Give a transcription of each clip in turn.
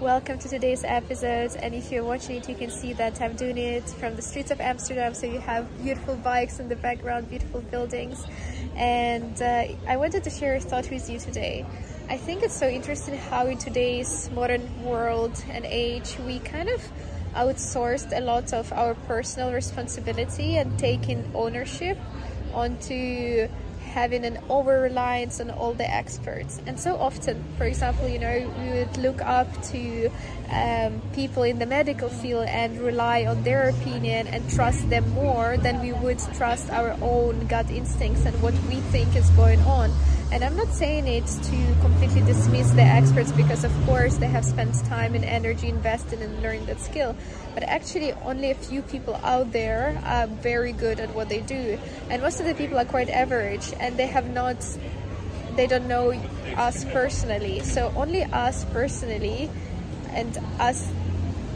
Welcome to today's episode and if you're watching it you can see that I'm doing it from the streets of Amsterdam so you have beautiful bikes in the background, beautiful buildings and uh, I wanted to share a thought with you today. I think it's so interesting how in today's modern world and age we kind of outsourced a lot of our personal responsibility and taking ownership onto having an over reliance on all the experts. And so often, for example, you know, we would look up to um, people in the medical field and rely on their opinion and trust them more than we would trust our own gut instincts and what we think is going on. And I'm not saying it to completely dismiss the experts because of course they have spent time and energy invested in learning that skill. But actually only a few people out there are very good at what they do. And most of the people are quite average and they have not, they don't know us personally. So only us personally and us,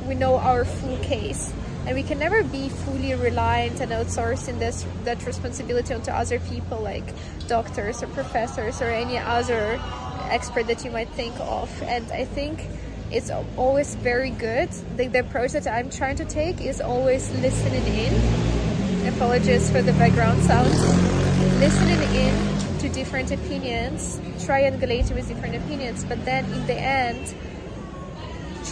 we know our full case. And we can never be fully reliant and outsourcing this that responsibility onto other people like doctors or professors or any other expert that you might think of. And I think it's always very good. The, the approach that I'm trying to take is always listening in. Apologies for the background sounds. Listening in to different opinions. Triangulating with different opinions. But then in the end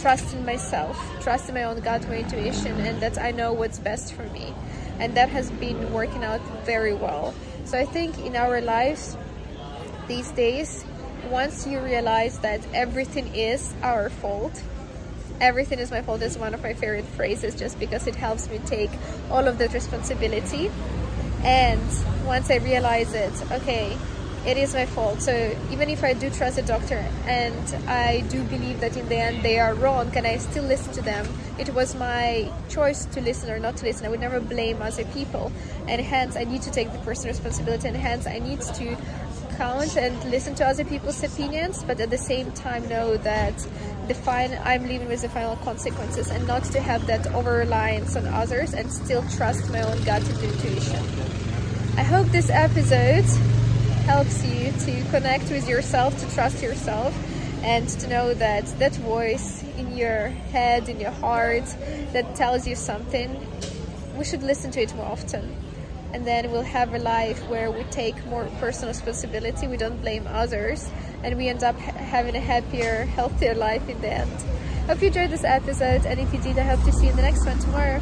trust in myself, trust in my own gut, my intuition, and that I know what's best for me. And that has been working out very well. So I think in our lives these days, once you realize that everything is our fault, everything is my fault is one of my favorite phrases just because it helps me take all of that responsibility. And once I realize it, okay, it is my fault. So even if I do trust a doctor and I do believe that in the end they are wrong, can I still listen to them? It was my choice to listen or not to listen. I would never blame other people. And hence I need to take the personal responsibility and hence I need to count and listen to other people's opinions, but at the same time know that the fine I'm living with the final consequences and not to have that over reliance on others and still trust my own gut and intuition. I hope this episode helps you to connect with yourself, to trust yourself, and to know that that voice in your head, in your heart, that tells you something, we should listen to it more often. And then we'll have a life where we take more personal responsibility, we don't blame others, and we end up ha having a happier, healthier life in the end. Hope you enjoyed this episode, and if you did, I hope to see you in the next one tomorrow.